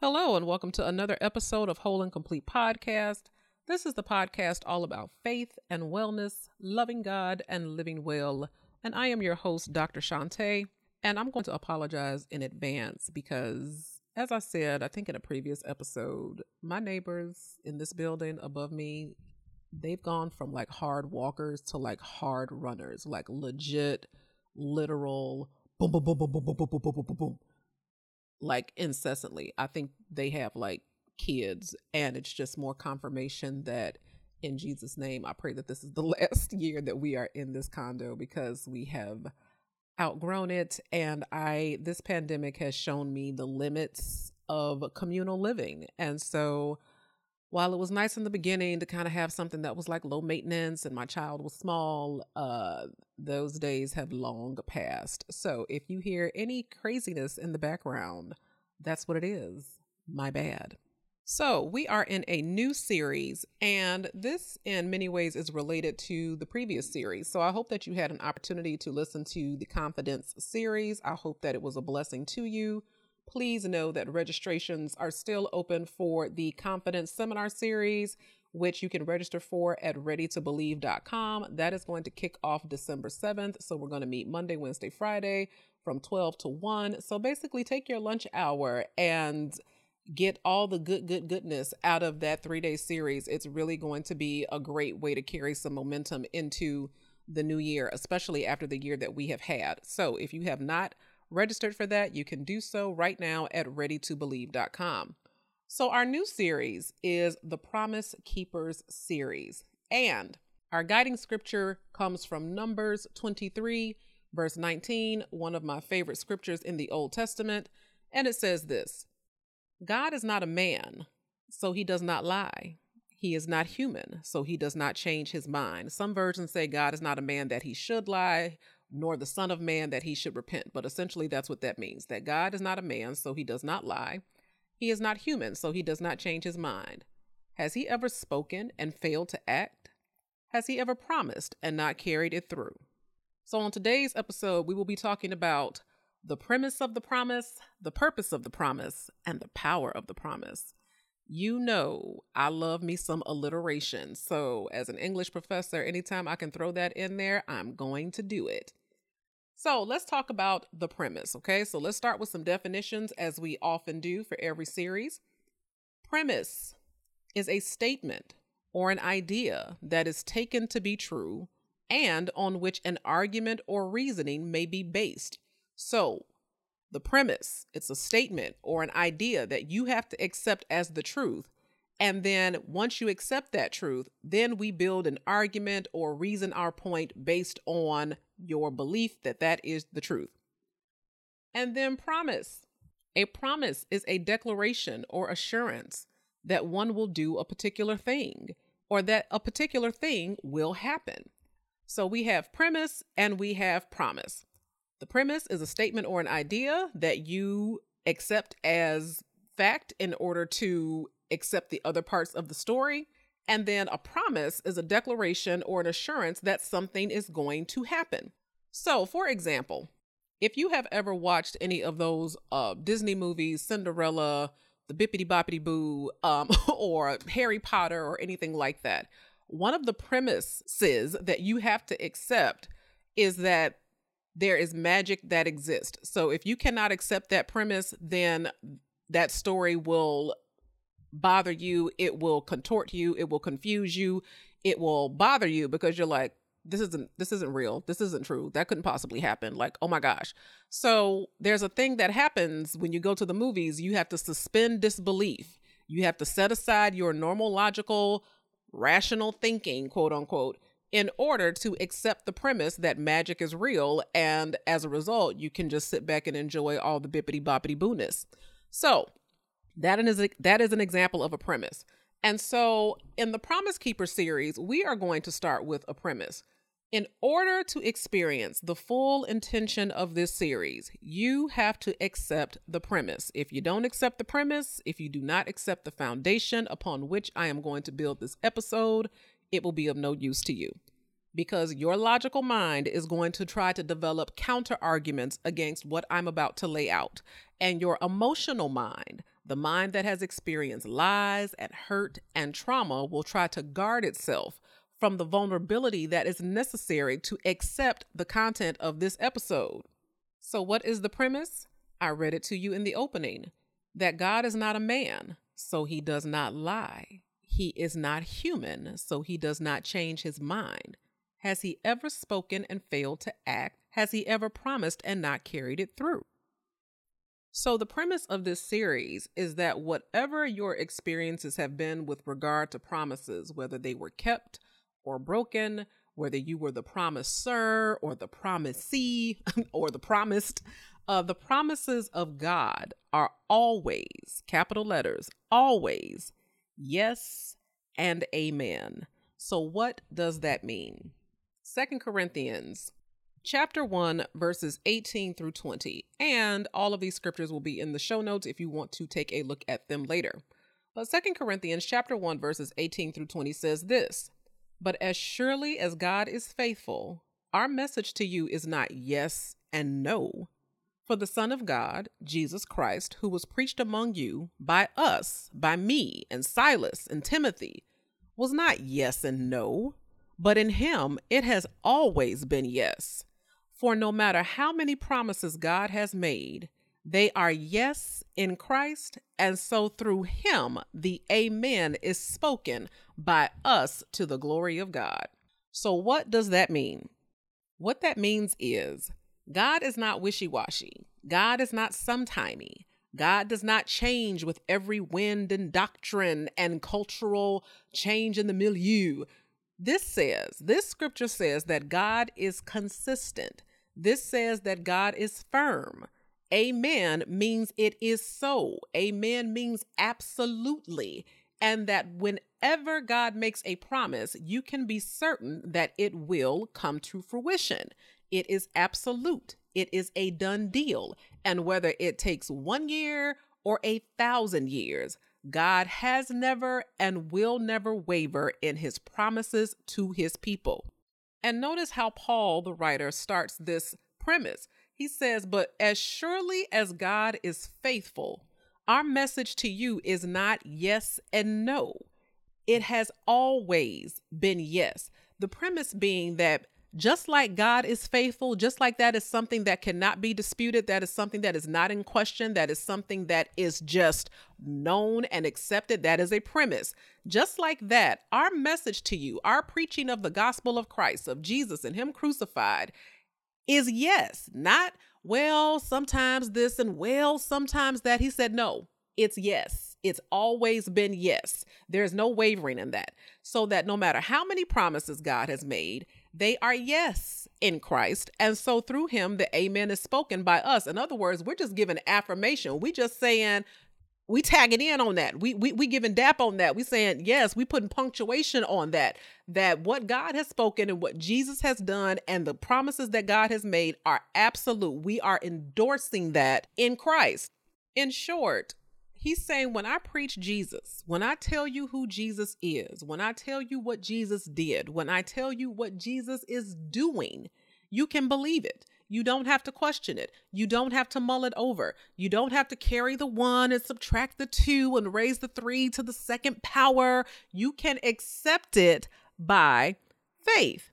Hello, and welcome to another episode of Whole and Complete Podcast. This is the podcast all about faith and wellness, loving God, and living well. And I am your host, Dr. Shantae, and I'm going to apologize in advance because, as I said, I think in a previous episode, my neighbors in this building above me, they've gone from like hard walkers to like hard runners, like legit, literal boom, boom, boom, boom, boom, boom, boom, boom, boom, boom, boom, boom like incessantly. I think they have like kids, and it's just more confirmation that in Jesus' name, I pray that this is the last year that we are in this condo because we have outgrown it. And I, this pandemic has shown me the limits of communal living. And so, while it was nice in the beginning to kind of have something that was like low maintenance and my child was small, uh, those days have long passed. So if you hear any craziness in the background, that's what it is. My bad. So, we are in a new series, and this in many ways is related to the previous series. So, I hope that you had an opportunity to listen to the Confidence series. I hope that it was a blessing to you. Please know that registrations are still open for the Confidence Seminar Series, which you can register for at readytobelieve.com. That is going to kick off December 7th. So we're going to meet Monday, Wednesday, Friday from 12 to 1. So basically, take your lunch hour and get all the good, good, goodness out of that three day series. It's really going to be a great way to carry some momentum into the new year, especially after the year that we have had. So if you have not registered for that, you can do so right now at readytobelieve.com. So, our new series is the Promise Keepers series, and our guiding scripture comes from Numbers 23, verse 19, one of my favorite scriptures in the Old Testament. And it says this God is not a man, so he does not lie. He is not human, so he does not change his mind. Some versions say God is not a man that he should lie, nor the Son of Man that he should repent. But essentially, that's what that means that God is not a man, so he does not lie. He is not human, so he does not change his mind. Has he ever spoken and failed to act? Has he ever promised and not carried it through? So, on today's episode, we will be talking about the premise of the promise, the purpose of the promise, and the power of the promise. You know, I love me some alliteration. So, as an English professor, anytime I can throw that in there, I'm going to do it. So let's talk about the premise, okay? So let's start with some definitions as we often do for every series. Premise is a statement or an idea that is taken to be true and on which an argument or reasoning may be based. So, the premise, it's a statement or an idea that you have to accept as the truth and then once you accept that truth, then we build an argument or reason our point based on your belief that that is the truth. And then promise. A promise is a declaration or assurance that one will do a particular thing or that a particular thing will happen. So we have premise and we have promise. The premise is a statement or an idea that you accept as fact in order to accept the other parts of the story. And then a promise is a declaration or an assurance that something is going to happen. So, for example, if you have ever watched any of those uh, Disney movies, Cinderella, the Bippity Boppity Boo, um, or Harry Potter, or anything like that, one of the premises that you have to accept is that there is magic that exists. So, if you cannot accept that premise, then that story will bother you, it will contort you, it will confuse you, it will bother you because you're like, this isn't this isn't real. This isn't true. That couldn't possibly happen. Like, oh my gosh. So there's a thing that happens when you go to the movies, you have to suspend disbelief. You have to set aside your normal logical rational thinking, quote unquote, in order to accept the premise that magic is real. And as a result, you can just sit back and enjoy all the bippity boppity booness. So that is, that is an example of a premise. And so in the Promise Keeper series, we are going to start with a premise. In order to experience the full intention of this series, you have to accept the premise. If you don't accept the premise, if you do not accept the foundation upon which I am going to build this episode, it will be of no use to you. Because your logical mind is going to try to develop counter arguments against what I'm about to lay out. And your emotional mind The mind that has experienced lies and hurt and trauma will try to guard itself from the vulnerability that is necessary to accept the content of this episode. So, what is the premise? I read it to you in the opening that God is not a man, so he does not lie. He is not human, so he does not change his mind. Has he ever spoken and failed to act? Has he ever promised and not carried it through? So, the premise of this series is that whatever your experiences have been with regard to promises, whether they were kept or broken, whether you were the promiser or the promisee or the promised, uh, the promises of God are always, capital letters, always yes and amen. So, what does that mean? Second Corinthians chapter 1 verses 18 through 20 and all of these scriptures will be in the show notes if you want to take a look at them later. But Second corinthians chapter 1 verses 18 through 20 says this but as surely as god is faithful our message to you is not yes and no. For the son of god jesus christ who was preached among you by us by me and silas and timothy was not yes and no but in him it has always been yes for no matter how many promises God has made, they are yes in Christ, and so through him the amen is spoken by us to the glory of God. So, what does that mean? What that means is God is not wishy washy, God is not sometimey. God does not change with every wind and doctrine and cultural change in the milieu. This says, this scripture says that God is consistent. This says that God is firm. Amen means it is so. Amen means absolutely. And that whenever God makes a promise, you can be certain that it will come to fruition. It is absolute, it is a done deal. And whether it takes one year or a thousand years, God has never and will never waver in his promises to his people. And notice how Paul, the writer, starts this premise. He says, But as surely as God is faithful, our message to you is not yes and no. It has always been yes. The premise being that just like God is faithful, just like that is something that cannot be disputed, that is something that is not in question, that is something that is just known and accepted, that is a premise. Just like that, our message to you, our preaching of the gospel of Christ, of Jesus and Him crucified, is yes, not well, sometimes this and well, sometimes that. He said, no, it's yes. It's always been yes. There's no wavering in that. So that no matter how many promises God has made, they are yes in Christ. And so through him, the amen is spoken by us. In other words, we're just giving affirmation. We just saying, we tagging in on that. We we we giving dap on that. We saying yes. We putting punctuation on that. That what God has spoken and what Jesus has done and the promises that God has made are absolute. We are endorsing that in Christ. In short, He's saying, when I preach Jesus, when I tell you who Jesus is, when I tell you what Jesus did, when I tell you what Jesus is doing, you can believe it. You don't have to question it. You don't have to mull it over. You don't have to carry the one and subtract the two and raise the three to the second power. You can accept it by faith.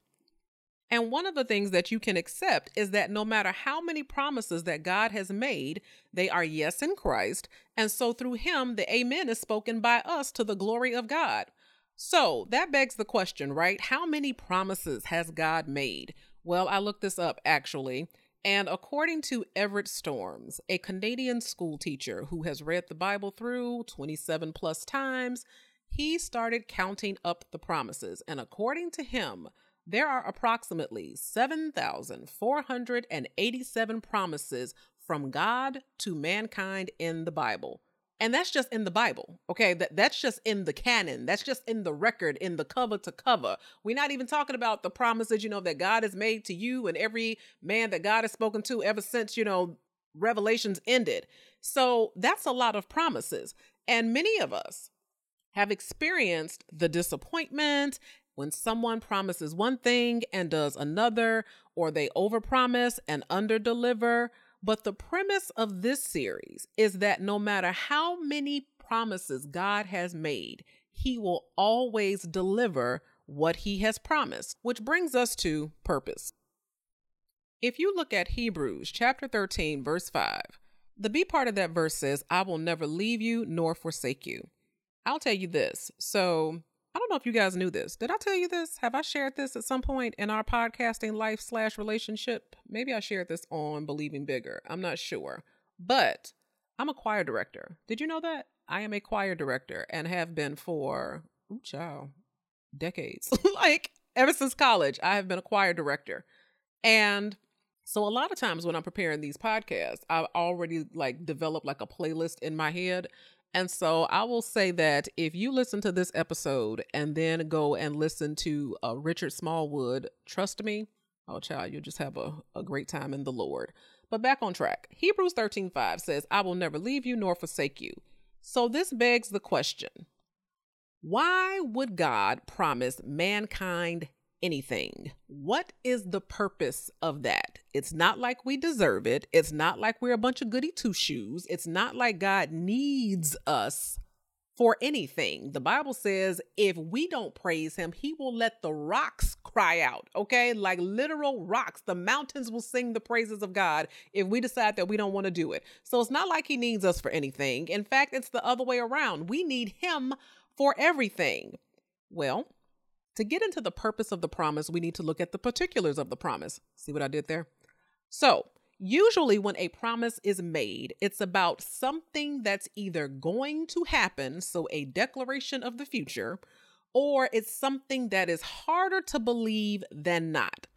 And one of the things that you can accept is that no matter how many promises that God has made, they are yes in Christ. And so through him, the amen is spoken by us to the glory of God. So that begs the question, right? How many promises has God made? Well, I looked this up actually. And according to Everett Storms, a Canadian school teacher who has read the Bible through 27 plus times, he started counting up the promises. And according to him, there are approximately 7,487 promises from God to mankind in the Bible. And that's just in the Bible. Okay. That, that's just in the canon. That's just in the record, in the cover to cover. We're not even talking about the promises, you know, that God has made to you and every man that God has spoken to ever since, you know, Revelations ended. So that's a lot of promises. And many of us have experienced the disappointment when someone promises one thing and does another, or they overpromise and underdeliver. But the premise of this series is that no matter how many promises God has made, he will always deliver what he has promised, which brings us to purpose. If you look at Hebrews chapter 13, verse 5, the B part of that verse says, I will never leave you nor forsake you. I'll tell you this. So, I don't know if you guys knew this. Did I tell you this? Have I shared this at some point in our podcasting life slash relationship? Maybe I shared this on Believing Bigger. I'm not sure. But I'm a choir director. Did you know that? I am a choir director and have been for, ooh, child, decades. like ever since college, I have been a choir director. And so a lot of times when I'm preparing these podcasts, I've already like developed like a playlist in my head. And so I will say that if you listen to this episode and then go and listen to uh, Richard Smallwood, trust me, oh child, you'll just have a, a great time in the Lord. But back on track. Hebrews 13 5 says, I will never leave you nor forsake you. So this begs the question why would God promise mankind anything? What is the purpose of that? It's not like we deserve it. It's not like we're a bunch of goody two shoes. It's not like God needs us for anything. The Bible says if we don't praise him, he will let the rocks cry out, okay? Like literal rocks. The mountains will sing the praises of God if we decide that we don't want to do it. So it's not like he needs us for anything. In fact, it's the other way around. We need him for everything. Well, to get into the purpose of the promise, we need to look at the particulars of the promise. See what I did there? So, Usually, when a promise is made, it's about something that's either going to happen, so a declaration of the future, or it's something that is harder to believe than not.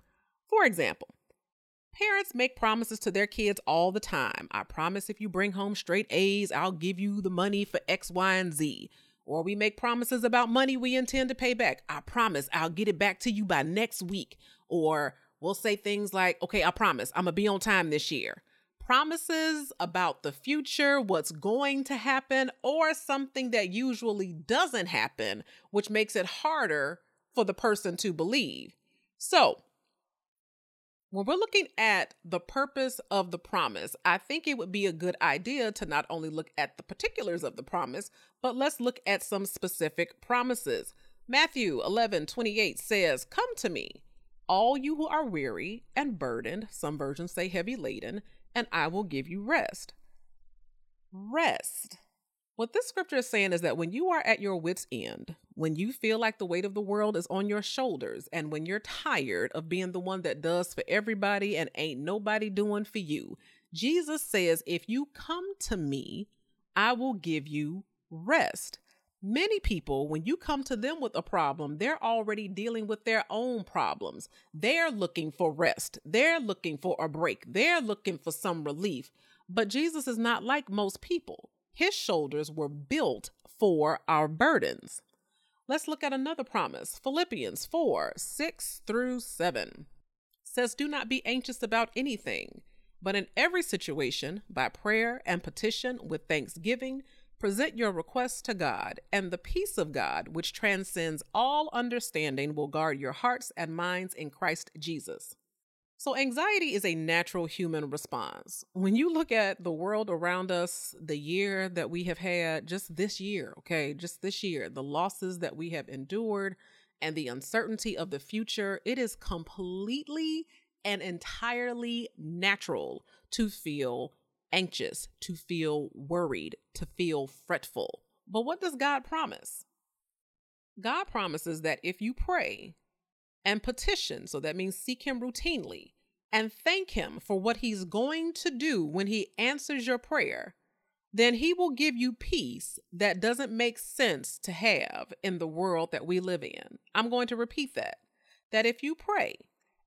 For example, parents make promises to their kids all the time. I promise if you bring home straight A's, I'll give you the money for X, Y, and Z. Or we make promises about money we intend to pay back. I promise I'll get it back to you by next week. Or We'll say things like, okay, I promise I'm going to be on time this year. Promises about the future, what's going to happen, or something that usually doesn't happen, which makes it harder for the person to believe. So, when we're looking at the purpose of the promise, I think it would be a good idea to not only look at the particulars of the promise, but let's look at some specific promises. Matthew 11 28 says, Come to me, all you who are weary and burdened, some versions say heavy laden, and I will give you rest. Rest. What this scripture is saying is that when you are at your wits' end, when you feel like the weight of the world is on your shoulders, and when you're tired of being the one that does for everybody and ain't nobody doing for you, Jesus says, If you come to me, I will give you rest. Many people, when you come to them with a problem, they're already dealing with their own problems. They're looking for rest. They're looking for a break. They're looking for some relief. But Jesus is not like most people. His shoulders were built for our burdens. Let's look at another promise Philippians 4 6 through 7 says, Do not be anxious about anything, but in every situation, by prayer and petition with thanksgiving, Present your requests to God, and the peace of God, which transcends all understanding, will guard your hearts and minds in Christ Jesus. So, anxiety is a natural human response. When you look at the world around us, the year that we have had, just this year, okay, just this year, the losses that we have endured and the uncertainty of the future, it is completely and entirely natural to feel anxious, to feel worried, to feel fretful. But what does God promise? God promises that if you pray and petition, so that means seek Him routinely, and thank Him for what He's going to do when He answers your prayer, then He will give you peace that doesn't make sense to have in the world that we live in. I'm going to repeat that. That if you pray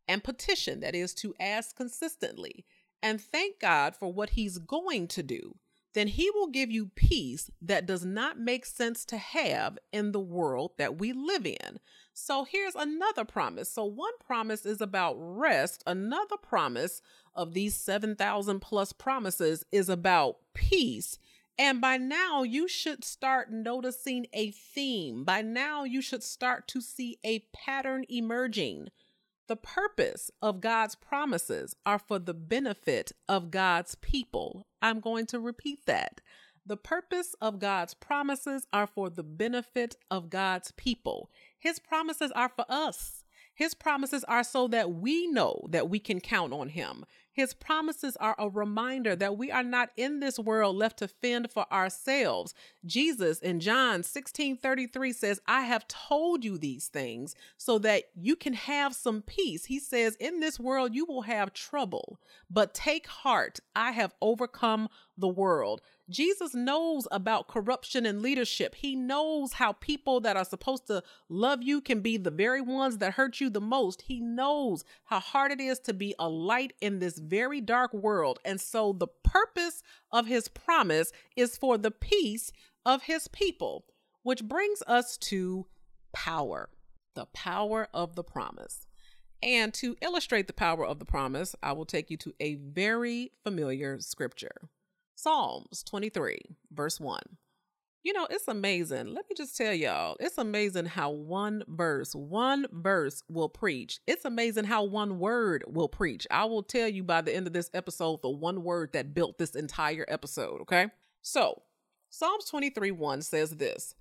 and petition, that is to ask consistently, and thank God for what He's going to do, then He will give you peace that does not make sense to have in the world that we live in. So here's another promise. So, one promise is about rest, another promise of these 7,000 plus promises is about peace. And by now, you should start noticing a theme. By now, you should start to see a pattern emerging. The purpose of God's promises are for the benefit of God's people. I'm going to repeat that. The purpose of God's promises are for the benefit of God's people. His promises are for us. His promises are so that we know that we can count on Him. His promises are a reminder that we are not in this world left to fend for ourselves. Jesus in John 16 33 says, I have told you these things so that you can have some peace. He says, In this world you will have trouble, but take heart. I have overcome the world. Jesus knows about corruption and leadership. He knows how people that are supposed to love you can be the very ones that hurt you the most. He knows how hard it is to be a light in this very dark world. And so the purpose of his promise is for the peace of his people, which brings us to power, the power of the promise. And to illustrate the power of the promise, I will take you to a very familiar scripture. Psalms 23, verse 1. You know, it's amazing. Let me just tell y'all, it's amazing how one verse, one verse will preach. It's amazing how one word will preach. I will tell you by the end of this episode the one word that built this entire episode, okay? So, Psalms 23 1 says this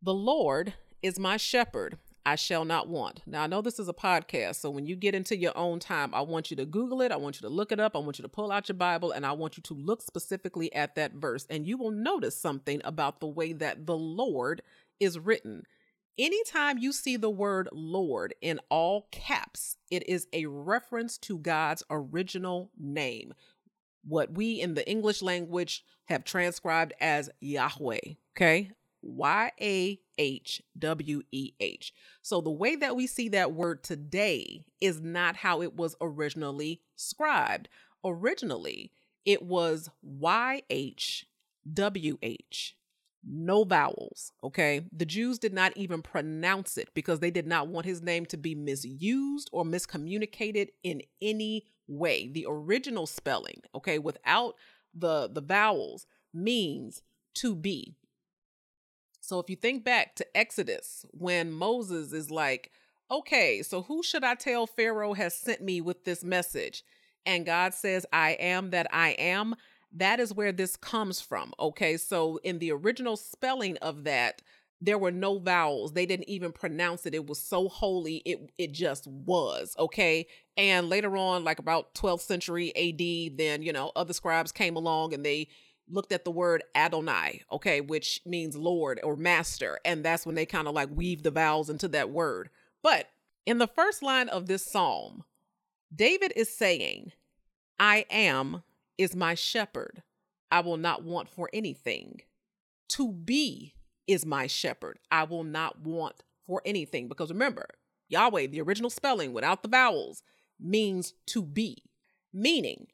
The Lord is my shepherd, I shall not want. Now, I know this is a podcast, so when you get into your own time, I want you to Google it, I want you to look it up, I want you to pull out your Bible, and I want you to look specifically at that verse. And you will notice something about the way that the Lord is written. Anytime you see the word Lord in all caps, it is a reference to God's original name, what we in the English language have transcribed as Yahweh. Okay. Y A H W E H. So the way that we see that word today is not how it was originally scribed. Originally, it was Y H W H. No vowels, okay? The Jews did not even pronounce it because they did not want his name to be misused or miscommunicated in any way. The original spelling, okay, without the the vowels means to be. So if you think back to Exodus, when Moses is like, okay, so who should I tell Pharaoh has sent me with this message? And God says, I am that I am. That is where this comes from. Okay. So in the original spelling of that, there were no vowels. They didn't even pronounce it. It was so holy. It it just was. Okay. And later on, like about 12th century AD, then, you know, other scribes came along and they looked at the word Adonai, okay, which means Lord or master. And that's when they kind of like weave the vowels into that word. But in the first line of this psalm, David is saying, I am is my shepherd. I will not want for anything. To be is my shepherd. I will not want for anything. Because remember, Yahweh, the original spelling without the vowels, means to be, meaning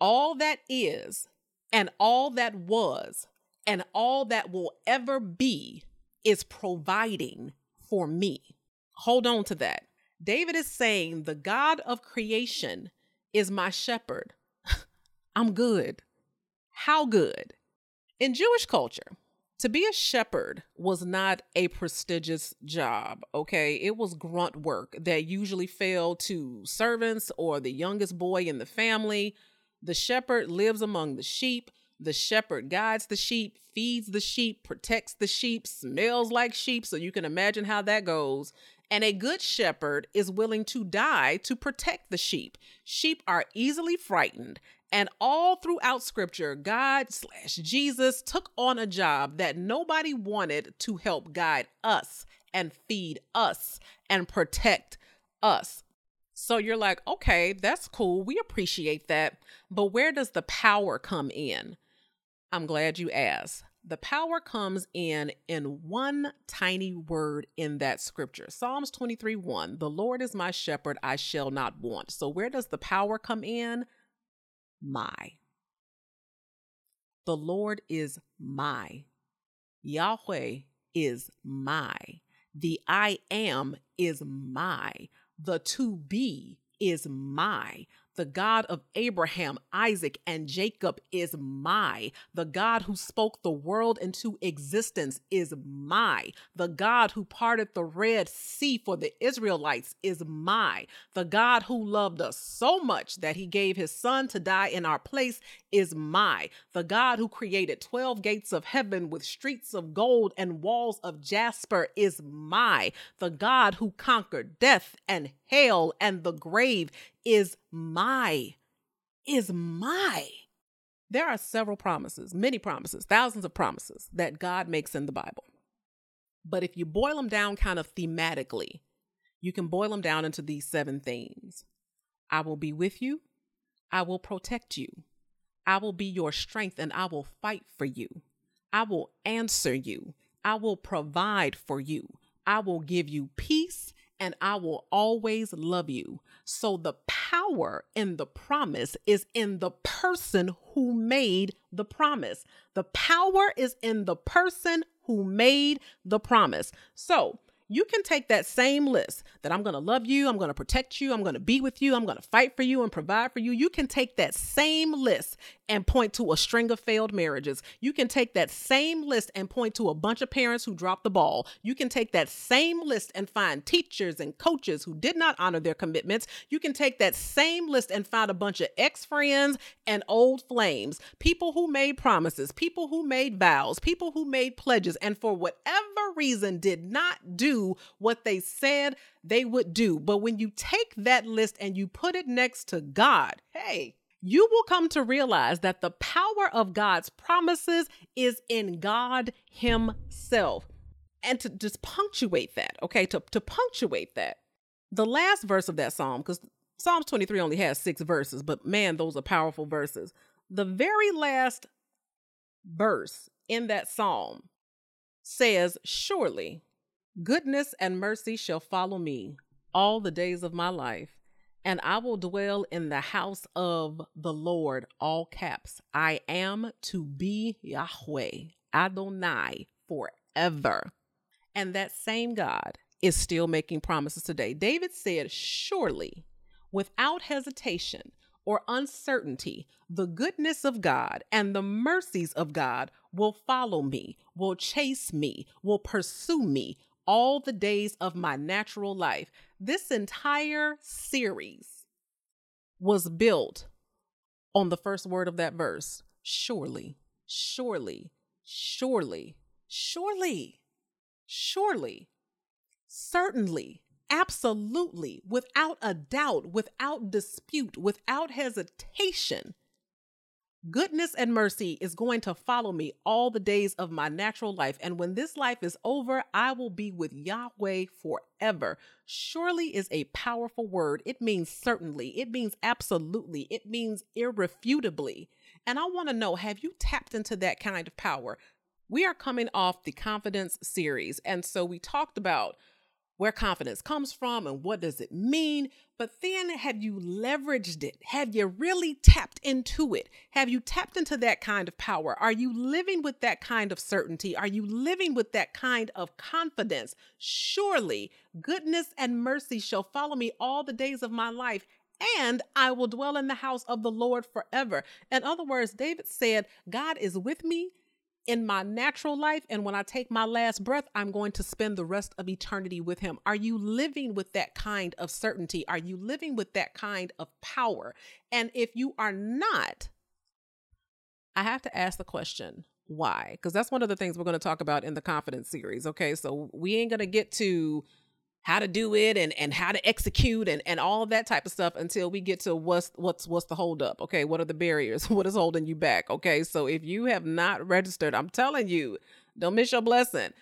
all that is and all that was and all that will ever be is providing for me. Hold on to that. David is saying, The God of creation is my shepherd. I'm good. How good? In Jewish culture, to be a shepherd was not a prestigious job, okay? It was grunt work that usually fell to servants or the youngest boy in the family the shepherd lives among the sheep. The shepherd guides the sheep, feeds the sheep, protects the sheep, smells like sheep. So you can imagine how that goes. And a good shepherd is willing to die to protect the sheep. Sheep are easily frightened. And all throughout scripture, God slash Jesus took on a job that nobody wanted to help guide us and feed us and protect us. So you're like, okay, that's cool. We appreciate that. But where does the power come in? I'm glad you asked. The power comes in in one tiny word in that scripture. Psalms 23 1 The Lord is my shepherd, I shall not want. So where does the power come in? My. The Lord is my. Yahweh is my. The I am is my. The to be is my. The God of Abraham, Isaac, and Jacob is my. The God who spoke the world into existence is my. The God who parted the Red Sea for the Israelites is my. The God who loved us so much that he gave his son to die in our place is my. The God who created 12 gates of heaven with streets of gold and walls of jasper is my. The God who conquered death and hell and the grave is my, is my. There are several promises, many promises, thousands of promises that God makes in the Bible. But if you boil them down kind of thematically, you can boil them down into these seven themes I will be with you, I will protect you, I will be your strength, and I will fight for you. I will answer you, I will provide for you, I will give you peace and I will always love you. So the power in the promise is in the person who made the promise. The power is in the person who made the promise. So you can take that same list that I'm going to love you, I'm going to protect you, I'm going to be with you, I'm going to fight for you and provide for you. You can take that same list and point to a string of failed marriages. You can take that same list and point to a bunch of parents who dropped the ball. You can take that same list and find teachers and coaches who did not honor their commitments. You can take that same list and find a bunch of ex friends and old flames, people who made promises, people who made vows, people who made pledges, and for whatever reason did not do what they said they would do. But when you take that list and you put it next to God, hey, you will come to realize that the power of God's promises is in God Himself. And to just punctuate that, okay, to, to punctuate that, the last verse of that psalm, because Psalms 23 only has six verses, but man, those are powerful verses. The very last verse in that psalm says, Surely goodness and mercy shall follow me all the days of my life, and I will dwell in the house of the Lord, all caps. I am to be Yahweh, Adonai, forever. And that same God is still making promises today. David said, Surely, without hesitation or uncertainty, the goodness of God and the mercies of God will follow me, will chase me, will pursue me all the days of my natural life. This entire series was built on the first word of that verse surely, surely, surely, surely, surely, certainly, absolutely, without a doubt, without dispute, without hesitation. Goodness and mercy is going to follow me all the days of my natural life. And when this life is over, I will be with Yahweh forever. Surely is a powerful word. It means certainly, it means absolutely, it means irrefutably. And I want to know have you tapped into that kind of power? We are coming off the confidence series. And so we talked about where confidence comes from and what does it mean. But then have you leveraged it? Have you really tapped into it? Have you tapped into that kind of power? Are you living with that kind of certainty? Are you living with that kind of confidence? Surely goodness and mercy shall follow me all the days of my life. And I will dwell in the house of the Lord forever. In other words, David said, God is with me in my natural life and when I take my last breath, I'm going to spend the rest of eternity with him. Are you living with that kind of certainty? Are you living with that kind of power? And if you are not, I have to ask the question, why? Because that's one of the things we're going to talk about in the confidence series. Okay. So we ain't going to get to how to do it and and how to execute and and all of that type of stuff until we get to what's what's what's the hold up okay? What are the barriers? What is holding you back okay? So if you have not registered i'm telling you don't miss your blessing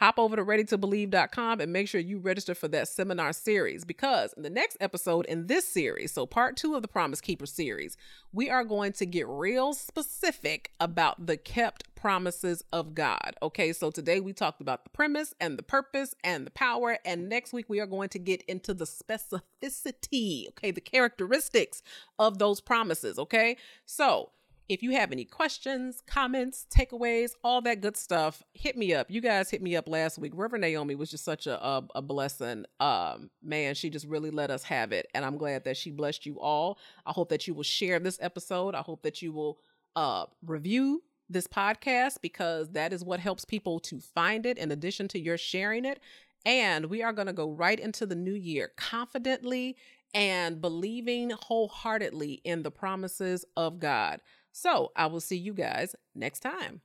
hop over to readytobelieve.com and make sure you register for that seminar series because in the next episode in this series, so part two of the Promise Keeper series, we are going to get real specific about the kept promises of God. Okay, so today we talked about the premise and the purpose and the power, and next week we are going to get into the specificity, okay, the characteristics of those promises. Okay, so if you have any questions, comments, takeaways, all that good stuff, hit me up. You guys hit me up last week. Reverend Naomi was just such a, a, a blessing. Um, man, she just really let us have it. And I'm glad that she blessed you all. I hope that you will share this episode. I hope that you will uh, review this podcast because that is what helps people to find it in addition to your sharing it. And we are going to go right into the new year confidently and believing wholeheartedly in the promises of God. So I will see you guys next time.